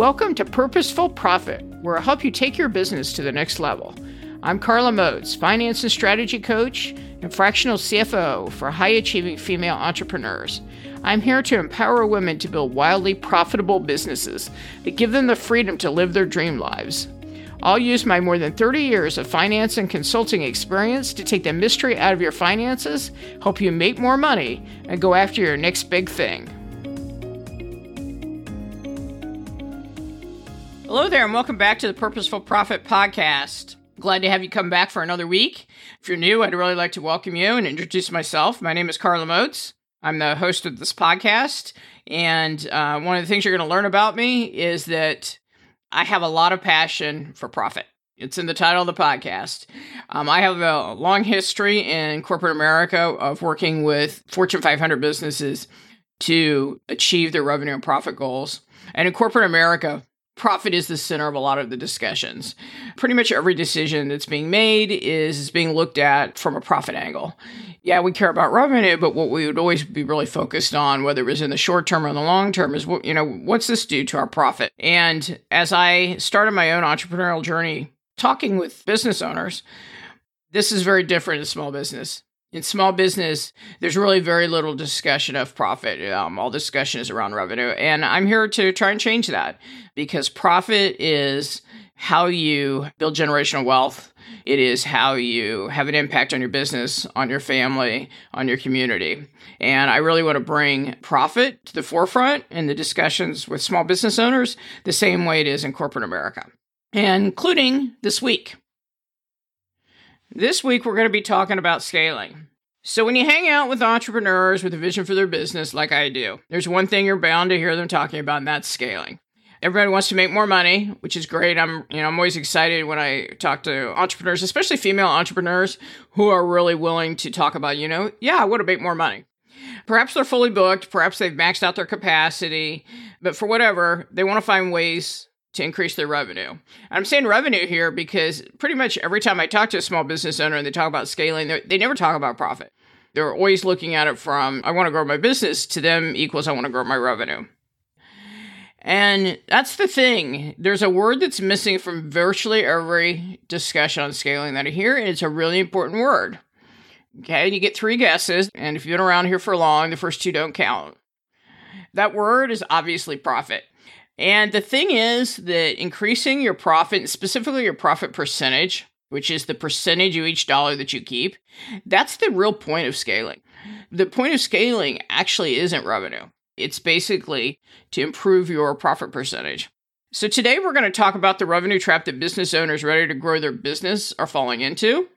Welcome to Purposeful Profit, where I help you take your business to the next level. I'm Carla Moats, finance and strategy coach and fractional CFO for high achieving female entrepreneurs. I'm here to empower women to build wildly profitable businesses that give them the freedom to live their dream lives. I'll use my more than 30 years of finance and consulting experience to take the mystery out of your finances, help you make more money, and go after your next big thing. Hello there, and welcome back to the Purposeful Profit Podcast. Glad to have you come back for another week. If you're new, I'd really like to welcome you and introduce myself. My name is Carla Moats. I'm the host of this podcast, and uh, one of the things you're going to learn about me is that I have a lot of passion for profit. It's in the title of the podcast. Um, I have a long history in corporate America of working with Fortune 500 businesses to achieve their revenue and profit goals. And in corporate America, profit is the center of a lot of the discussions. Pretty much every decision that's being made is being looked at from a profit angle. Yeah, we care about revenue, but what we would always be really focused on, whether it was in the short term or in the long term, is what you know, what's this do to our profit? And as I started my own entrepreneurial journey, talking with business owners, this is very different in small business in small business, there's really very little discussion of profit. Um, all discussion is around revenue. And I'm here to try and change that because profit is how you build generational wealth. It is how you have an impact on your business, on your family, on your community. And I really want to bring profit to the forefront in the discussions with small business owners the same way it is in corporate America, including this week. This week, we're going to be talking about scaling. So, when you hang out with entrepreneurs with a vision for their business, like I do, there's one thing you're bound to hear them talking about, and that's scaling. Everybody wants to make more money, which is great. I'm, you know, I'm always excited when I talk to entrepreneurs, especially female entrepreneurs who are really willing to talk about, you know, yeah, I want to make more money. Perhaps they're fully booked, perhaps they've maxed out their capacity, but for whatever, they want to find ways to increase their revenue. I'm saying revenue here because pretty much every time I talk to a small business owner and they talk about scaling, they never talk about profit. They're always looking at it from I want to grow my business to them equals I want to grow my revenue. And that's the thing. There's a word that's missing from virtually every discussion on scaling that I hear, and it's a really important word. Okay, you get three guesses, and if you've been around here for long, the first two don't count. That word is obviously profit. And the thing is that increasing your profit, specifically your profit percentage, which is the percentage of each dollar that you keep, that's the real point of scaling. The point of scaling actually isn't revenue. It's basically to improve your profit percentage. So today we're going to talk about the revenue trap that business owners ready to grow their business are falling into.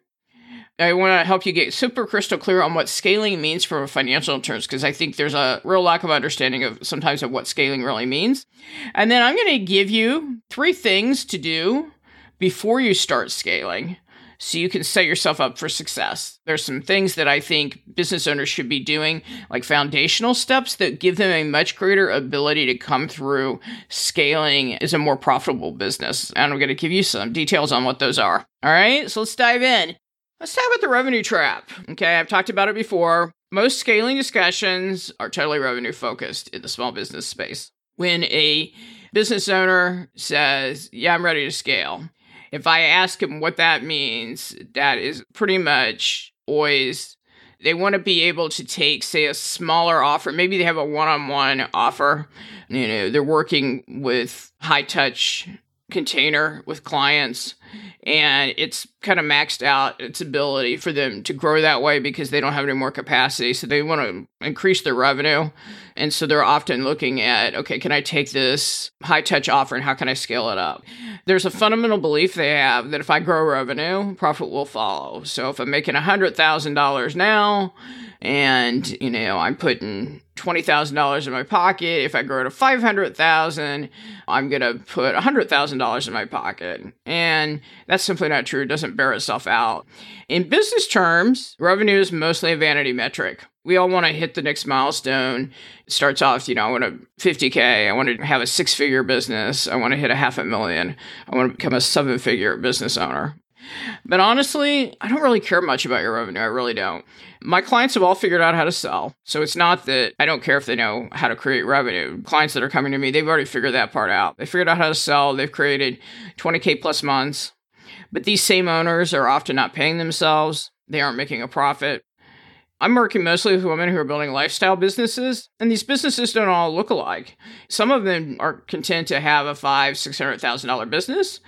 I want to help you get super crystal clear on what scaling means from a financial terms because I think there's a real lack of understanding of sometimes of what scaling really means. And then I'm going to give you three things to do before you start scaling so you can set yourself up for success. There's some things that I think business owners should be doing, like foundational steps that give them a much greater ability to come through scaling as a more profitable business. And I'm going to give you some details on what those are. All right, so let's dive in. Let's talk about the revenue trap. Okay, I've talked about it before. Most scaling discussions are totally revenue focused in the small business space. When a business owner says, Yeah, I'm ready to scale, if I ask him what that means, that is pretty much always they want to be able to take, say, a smaller offer. Maybe they have a one on one offer. You know, they're working with high touch container with clients and it's kind of maxed out its ability for them to grow that way because they don't have any more capacity. So they want to increase their revenue and so they're often looking at okay can i take this high touch offer and how can i scale it up? There's a fundamental belief they have that if i grow revenue profit will follow. So if i'm making $100000 now and you know i'm putting $20,000 in my pocket. If I grow to 500,000, I'm going to put $100,000 in my pocket. And that's simply not true. It doesn't bear itself out. In business terms, revenue is mostly a vanity metric. We all want to hit the next milestone. It starts off, you know, I want to 50K. I want to have a six figure business. I want to hit a half a million. I want to become a seven figure business owner. But honestly, I don't really care much about your revenue. I really don't. My clients have all figured out how to sell. So it's not that I don't care if they know how to create revenue. Clients that are coming to me, they've already figured that part out. They figured out how to sell. They've created 20K plus months. But these same owners are often not paying themselves. They aren't making a profit. I'm working mostly with women who are building lifestyle businesses, and these businesses don't all look alike. Some of them are content to have a five, six hundred thousand dollar business,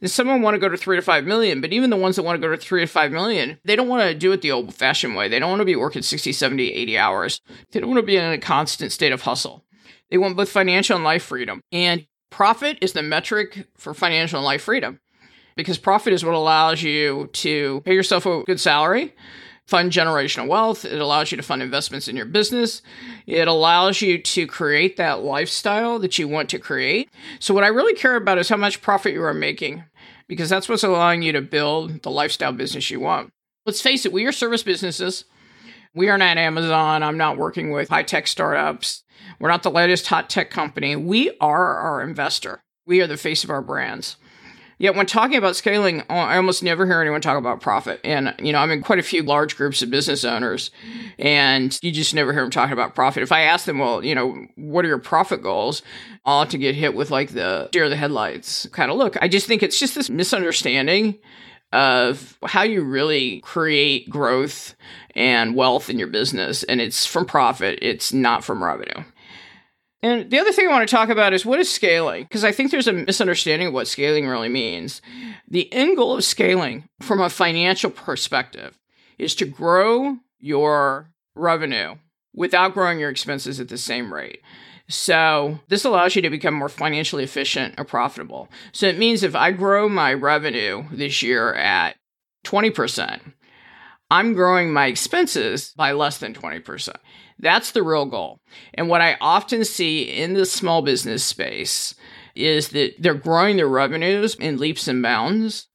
and some of them want to go to three to five million. But even the ones that want to go to three to five million, they don't want to do it the old fashioned way. They don't want to be working 60, 70, 80 hours. They don't want to be in a constant state of hustle. They want both financial and life freedom. And profit is the metric for financial and life freedom because profit is what allows you to pay yourself a good salary fund generational wealth. It allows you to fund investments in your business. It allows you to create that lifestyle that you want to create. So, what I really care about is how much profit you are making, because that's what's allowing you to build the lifestyle business you want. Let's face it, we are service businesses. We are not Amazon. I'm not working with high tech startups. We're not the latest hot tech company. We are our investor. We are the face of our brands. Yet when talking about scaling, I almost never hear anyone talk about profit. And, you know, I'm in quite a few large groups of business owners, and you just never hear them talking about profit. If I ask them, well, you know, what are your profit goals? I'll have to get hit with like the deer the headlights kind of look. I just think it's just this misunderstanding of how you really create growth and wealth in your business. And it's from profit, it's not from revenue. And the other thing I want to talk about is what is scaling? Because I think there's a misunderstanding of what scaling really means. The end goal of scaling from a financial perspective is to grow your revenue without growing your expenses at the same rate. So, this allows you to become more financially efficient or profitable. So, it means if I grow my revenue this year at 20%, I'm growing my expenses by less than 20%. That's the real goal. And what I often see in the small business space is that they're growing their revenues in leaps and bounds,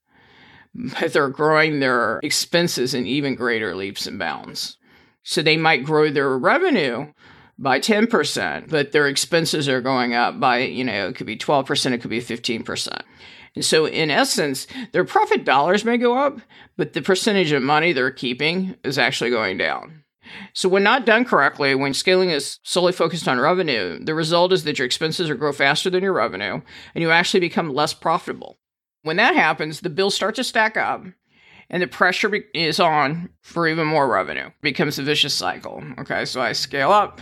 but they're growing their expenses in even greater leaps and bounds. So they might grow their revenue by 10%, but their expenses are going up by, you know, it could be 12%, it could be 15%. And so, in essence, their profit dollars may go up, but the percentage of money they're keeping is actually going down. So, when not done correctly, when scaling is solely focused on revenue, the result is that your expenses grow faster than your revenue and you actually become less profitable. When that happens, the bills start to stack up and the pressure is on for even more revenue. It becomes a vicious cycle. Okay, so I scale up,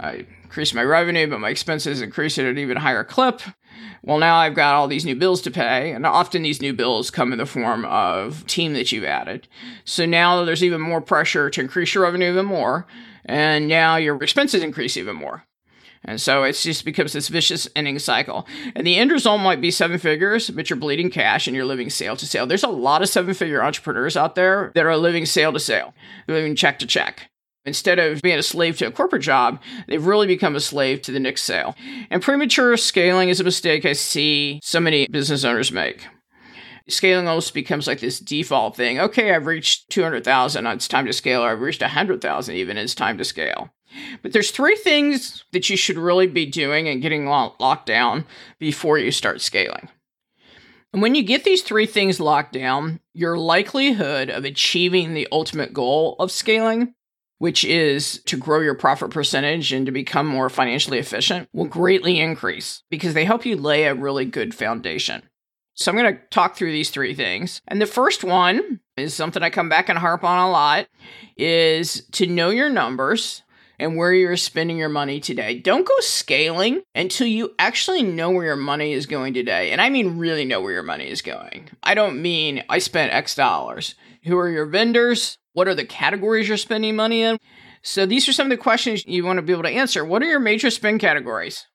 I increase my revenue, but my expenses increase at an even higher clip. Well, now I've got all these new bills to pay, and often these new bills come in the form of team that you've added. So now there's even more pressure to increase your revenue even more, and now your expenses increase even more. And so it just becomes this vicious ending cycle. And the end result might be seven figures, but you're bleeding cash and you're living sale to sale. There's a lot of seven figure entrepreneurs out there that are living sale to sale, living check to check. Instead of being a slave to a corporate job, they've really become a slave to the next sale. And premature scaling is a mistake I see so many business owners make. Scaling almost becomes like this default thing. Okay, I've reached 200,000, it's time to scale, or I've reached 100,000 even, it's time to scale. But there's three things that you should really be doing and getting locked down before you start scaling. And when you get these three things locked down, your likelihood of achieving the ultimate goal of scaling which is to grow your profit percentage and to become more financially efficient, will greatly increase because they help you lay a really good foundation. So I'm going to talk through these three things. And the first one is something I come back and harp on a lot is to know your numbers and where you're spending your money today. Don't go scaling until you actually know where your money is going today. And I mean really know where your money is going. I don't mean I spent X dollars. Who are your vendors? What are the categories you're spending money in? So these are some of the questions you want to be able to answer. What are your major spend categories?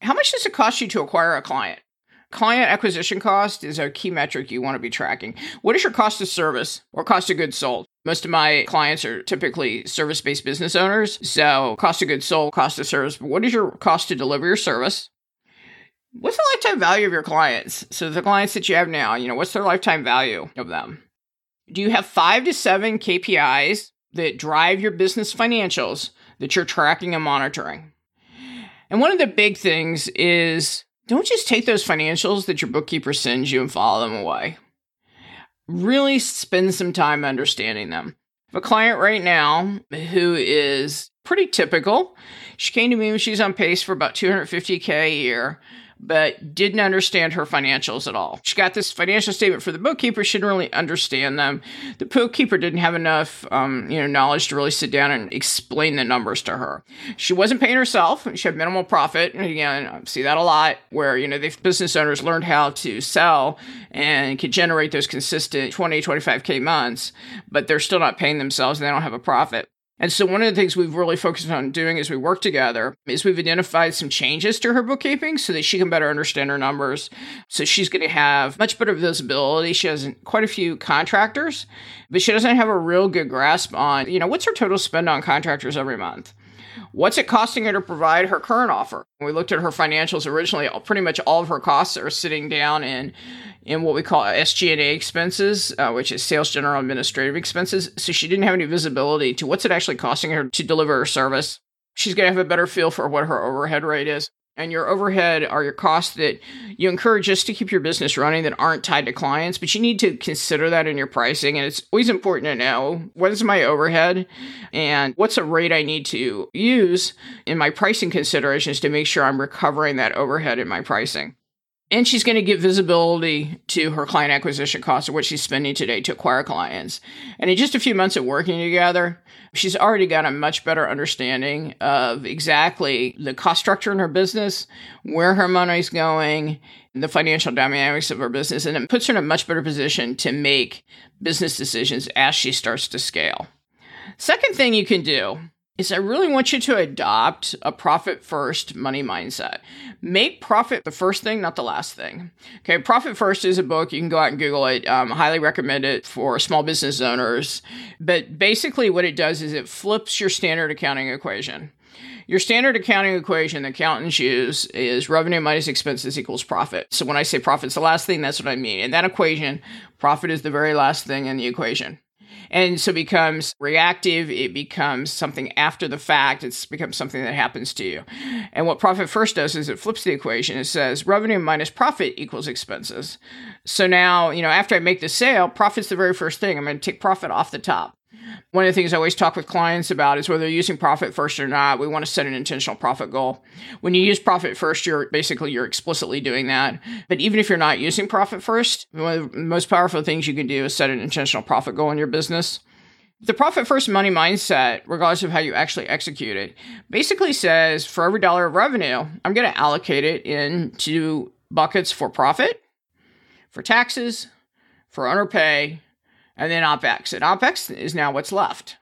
How much does it cost you to acquire a client? Client acquisition cost is a key metric you want to be tracking. What is your cost of service or cost of goods sold? Most of my clients are typically service based business owners. So, cost of goods sold, cost of service. What is your cost to deliver your service? What's the lifetime value of your clients? So, the clients that you have now, you know, what's their lifetime value of them? Do you have five to seven KPIs that drive your business financials that you're tracking and monitoring? And one of the big things is don't just take those financials that your bookkeeper sends you and follow them away. really spend some time understanding them. I have a client right now who is pretty typical. She came to me when she's on pace for about 250K a year but didn't understand her financials at all. She got this financial statement for the bookkeeper. She didn't really understand them. The bookkeeper didn't have enough, um, you know, knowledge to really sit down and explain the numbers to her. She wasn't paying herself. She had minimal profit. And again, I see that a lot where, you know, the business owners learned how to sell and can generate those consistent 20, 25K months, but they're still not paying themselves and they don't have a profit. And so one of the things we've really focused on doing as we work together is we've identified some changes to her bookkeeping so that she can better understand her numbers. So she's going to have much better visibility. She has quite a few contractors, but she doesn't have a real good grasp on, you know, what's her total spend on contractors every month? What's it costing her to provide her current offer? When we looked at her financials originally, pretty much all of her costs are sitting down in in what we call SG&A expenses, uh, which is sales general administrative expenses. So she didn't have any visibility to what's it actually costing her to deliver her service. She's going to have a better feel for what her overhead rate is. And your overhead are your costs that you incur just to keep your business running that aren't tied to clients, but you need to consider that in your pricing. And it's always important to know what is my overhead and what's a rate I need to use in my pricing considerations to make sure I'm recovering that overhead in my pricing. And she's going to get visibility to her client acquisition costs or what she's spending today to acquire clients. And in just a few months of working together, she's already got a much better understanding of exactly the cost structure in her business, where her money's going, the financial dynamics of her business, and it puts her in a much better position to make business decisions as she starts to scale. Second thing you can do is I really want you to adopt a profit first money mindset. Make profit the first thing, not the last thing. Okay, Profit First is a book. You can go out and Google it. Um, highly recommend it for small business owners. But basically, what it does is it flips your standard accounting equation. Your standard accounting equation that accountants use is revenue minus expenses equals profit. So when I say profit's the last thing, that's what I mean. In that equation, profit is the very last thing in the equation. And so it becomes reactive. It becomes something after the fact. It's becomes something that happens to you. And what profit first does is it flips the equation. It says revenue minus profit equals expenses. So now, you know, after I make the sale, profit's the very first thing. I'm going to take profit off the top. One of the things I always talk with clients about is whether they're using profit first or not. We want to set an intentional profit goal. When you use profit first, you're basically you're explicitly doing that. But even if you're not using profit first, one of the most powerful things you can do is set an intentional profit goal in your business. The profit first money mindset, regardless of how you actually execute it, basically says for every dollar of revenue, I'm going to allocate it into buckets for profit, for taxes, for owner pay, and then OPEX. And OPEX is now what's left.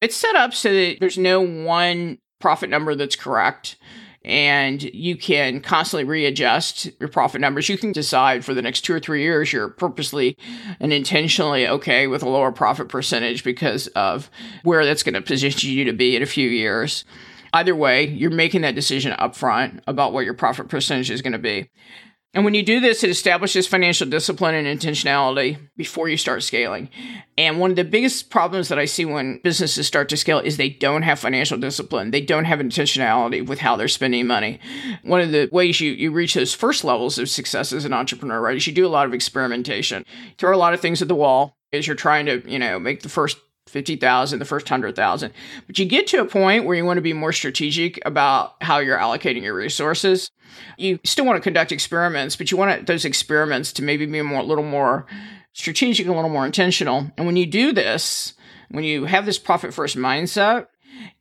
It's set up so that there's no one profit number that's correct and you can constantly readjust your profit numbers. You can decide for the next two or three years you're purposely and intentionally okay with a lower profit percentage because of where that's going to position you to be in a few years. Either way, you're making that decision upfront about what your profit percentage is going to be. And when you do this, it establishes financial discipline and intentionality before you start scaling. And one of the biggest problems that I see when businesses start to scale is they don't have financial discipline. They don't have intentionality with how they're spending money. One of the ways you, you reach those first levels of success as an entrepreneur, right, is you do a lot of experimentation. Throw a lot of things at the wall as you're trying to, you know, make the first 50,000, the first 100,000. But you get to a point where you want to be more strategic about how you're allocating your resources. You still want to conduct experiments, but you want those experiments to maybe be a little more strategic, a little more intentional. And when you do this, when you have this profit first mindset,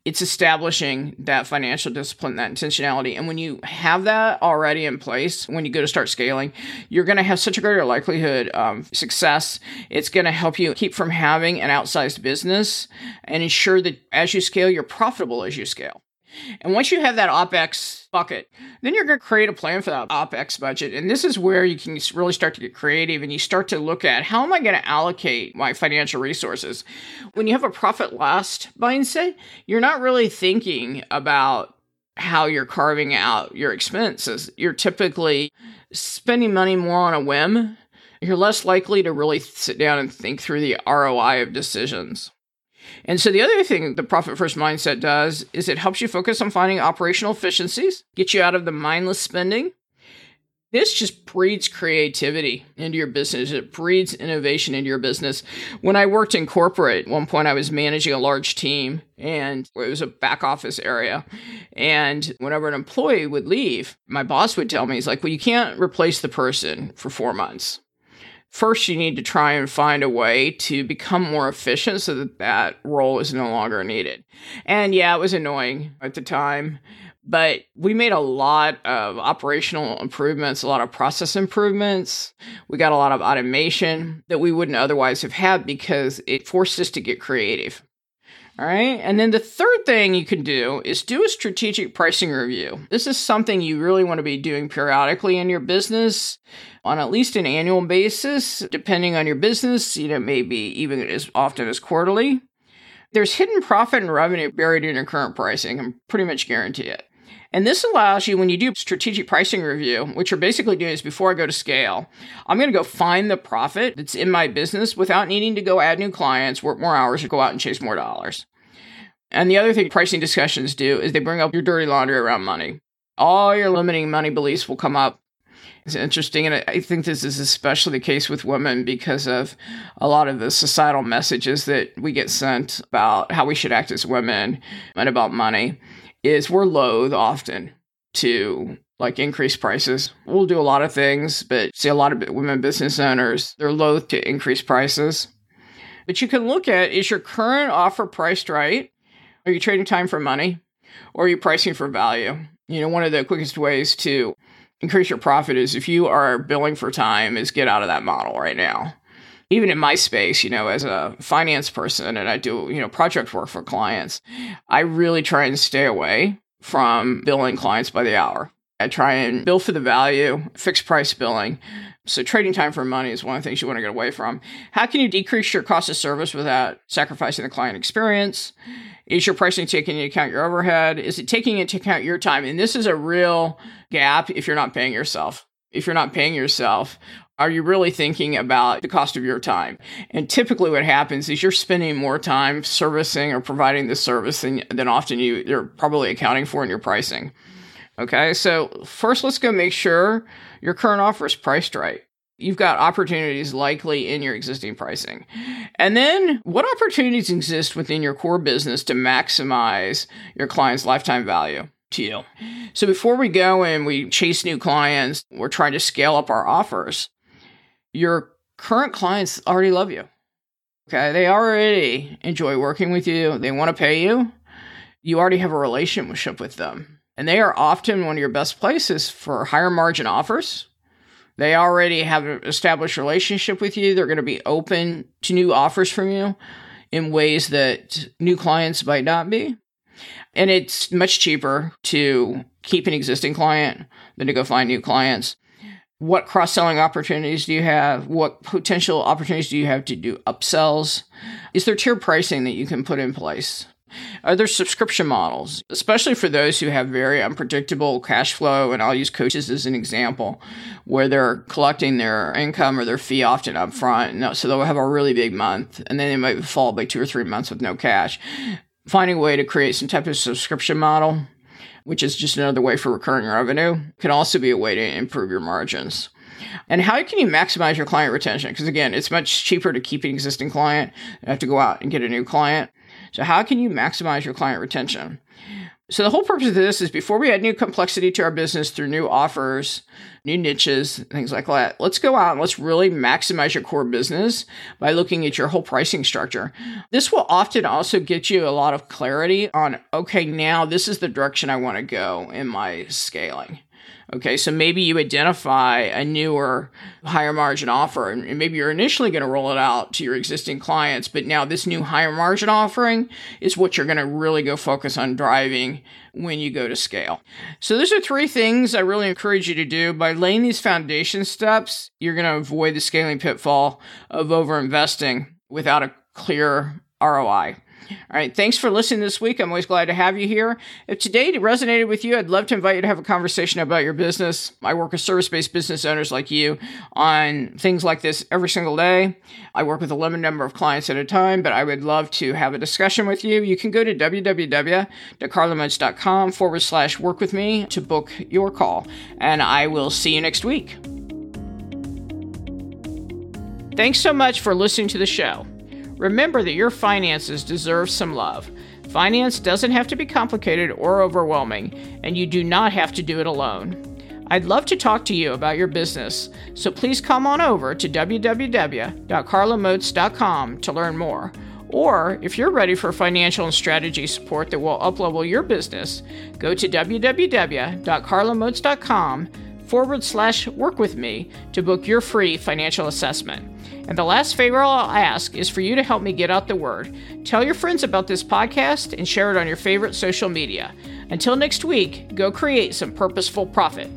it's establishing that financial discipline, that intentionality. And when you have that already in place, when you go to start scaling, you're going to have such a greater likelihood of success. It's going to help you keep from having an outsized business and ensure that as you scale, you're profitable as you scale. And once you have that OPEX bucket, then you're going to create a plan for that OPEX budget. And this is where you can really start to get creative and you start to look at how am I going to allocate my financial resources? When you have a profit last mindset, you're not really thinking about how you're carving out your expenses. You're typically spending money more on a whim. You're less likely to really sit down and think through the ROI of decisions. And so the other thing the profit first mindset does is it helps you focus on finding operational efficiencies, get you out of the mindless spending. This just breeds creativity into your business. It breeds innovation into your business. When I worked in corporate, at one point I was managing a large team and it was a back office area. And whenever an employee would leave, my boss would tell me, he's like, well, you can't replace the person for four months. First, you need to try and find a way to become more efficient so that that role is no longer needed. And yeah, it was annoying at the time but we made a lot of operational improvements, a lot of process improvements. We got a lot of automation that we wouldn't otherwise have had because it forced us to get creative. All right. And then the third thing you can do is do a strategic pricing review. This is something you really want to be doing periodically in your business on at least an annual basis, depending on your business, you know, maybe even as often as quarterly. There's hidden profit and revenue buried in your current pricing. I'm pretty much guarantee it. And this allows you, when you do strategic pricing review, which you're basically doing is before I go to scale, I'm going to go find the profit that's in my business without needing to go add new clients, work more hours, or go out and chase more dollars. And the other thing pricing discussions do is they bring up your dirty laundry around money. All your limiting money beliefs will come up. It's interesting. And I think this is especially the case with women because of a lot of the societal messages that we get sent about how we should act as women and about money is we're loath often to like increase prices. We'll do a lot of things, but see a lot of women business owners, they're loath to increase prices. But you can look at is your current offer priced right? Are you trading time for money? Or are you pricing for value? You know, one of the quickest ways to increase your profit is if you are billing for time is get out of that model right now even in my space, you know, as a finance person and I do, you know, project work for clients, I really try and stay away from billing clients by the hour. I try and bill for the value, fixed price billing. So trading time for money is one of the things you want to get away from. How can you decrease your cost of service without sacrificing the client experience? Is your pricing taking into account your overhead? Is it taking into account your time? And this is a real gap if you're not paying yourself. If you're not paying yourself, are you really thinking about the cost of your time? And typically what happens is you're spending more time servicing or providing the service than, than often you, you're probably accounting for in your pricing. Okay, so first let's go make sure your current offer is priced right. You've got opportunities likely in your existing pricing. And then what opportunities exist within your core business to maximize your client's lifetime value? to you. So before we go and we chase new clients, we're trying to scale up our offers your current clients already love you. Okay. They already enjoy working with you. They want to pay you. You already have a relationship with them. And they are often one of your best places for higher margin offers. They already have an established relationship with you. They're going to be open to new offers from you in ways that new clients might not be. And it's much cheaper to keep an existing client than to go find new clients what cross selling opportunities do you have? What potential opportunities do you have to do upsells? Is there tier pricing that you can put in place? Are there subscription models, especially for those who have very unpredictable cash flow? And I'll use coaches as an example, where they're collecting their income or their fee often up front. So they'll have a really big month and then they might fall by two or three months with no cash. Finding a way to create some type of subscription model which is just another way for recurring revenue, can also be a way to improve your margins. And how can you maximize your client retention? Because again, it's much cheaper to keep an existing client than have to go out and get a new client. So how can you maximize your client retention? So the whole purpose of this is before we add new complexity to our business through new offers, new niches, things like that, let's go out and let's really maximize your core business by looking at your whole pricing structure. This will often also get you a lot of clarity on, okay, now this is the direction I want to go in my scaling. Okay, so maybe you identify a newer, higher margin offer, and maybe you're initially going to roll it out to your existing clients, but now this new higher margin offering is what you're going to really go focus on driving when you go to scale. So, those are three things I really encourage you to do. By laying these foundation steps, you're going to avoid the scaling pitfall of over investing without a clear ROI. All right. Thanks for listening this week. I'm always glad to have you here. If today resonated with you, I'd love to invite you to have a conversation about your business. I work with service based business owners like you on things like this every single day. I work with a limited number of clients at a time, but I would love to have a discussion with you. You can go to www.carlamoats.com forward slash work with me to book your call, and I will see you next week. Thanks so much for listening to the show. Remember that your finances deserve some love. Finance doesn't have to be complicated or overwhelming, and you do not have to do it alone. I'd love to talk to you about your business, so please come on over to www.carlamoats.com to learn more. Or if you're ready for financial and strategy support that will uplevel your business, go to www.carlamoats.com forward slash work with me to book your free financial assessment. And the last favor I'll ask is for you to help me get out the word. Tell your friends about this podcast and share it on your favorite social media. Until next week, go create some purposeful profit.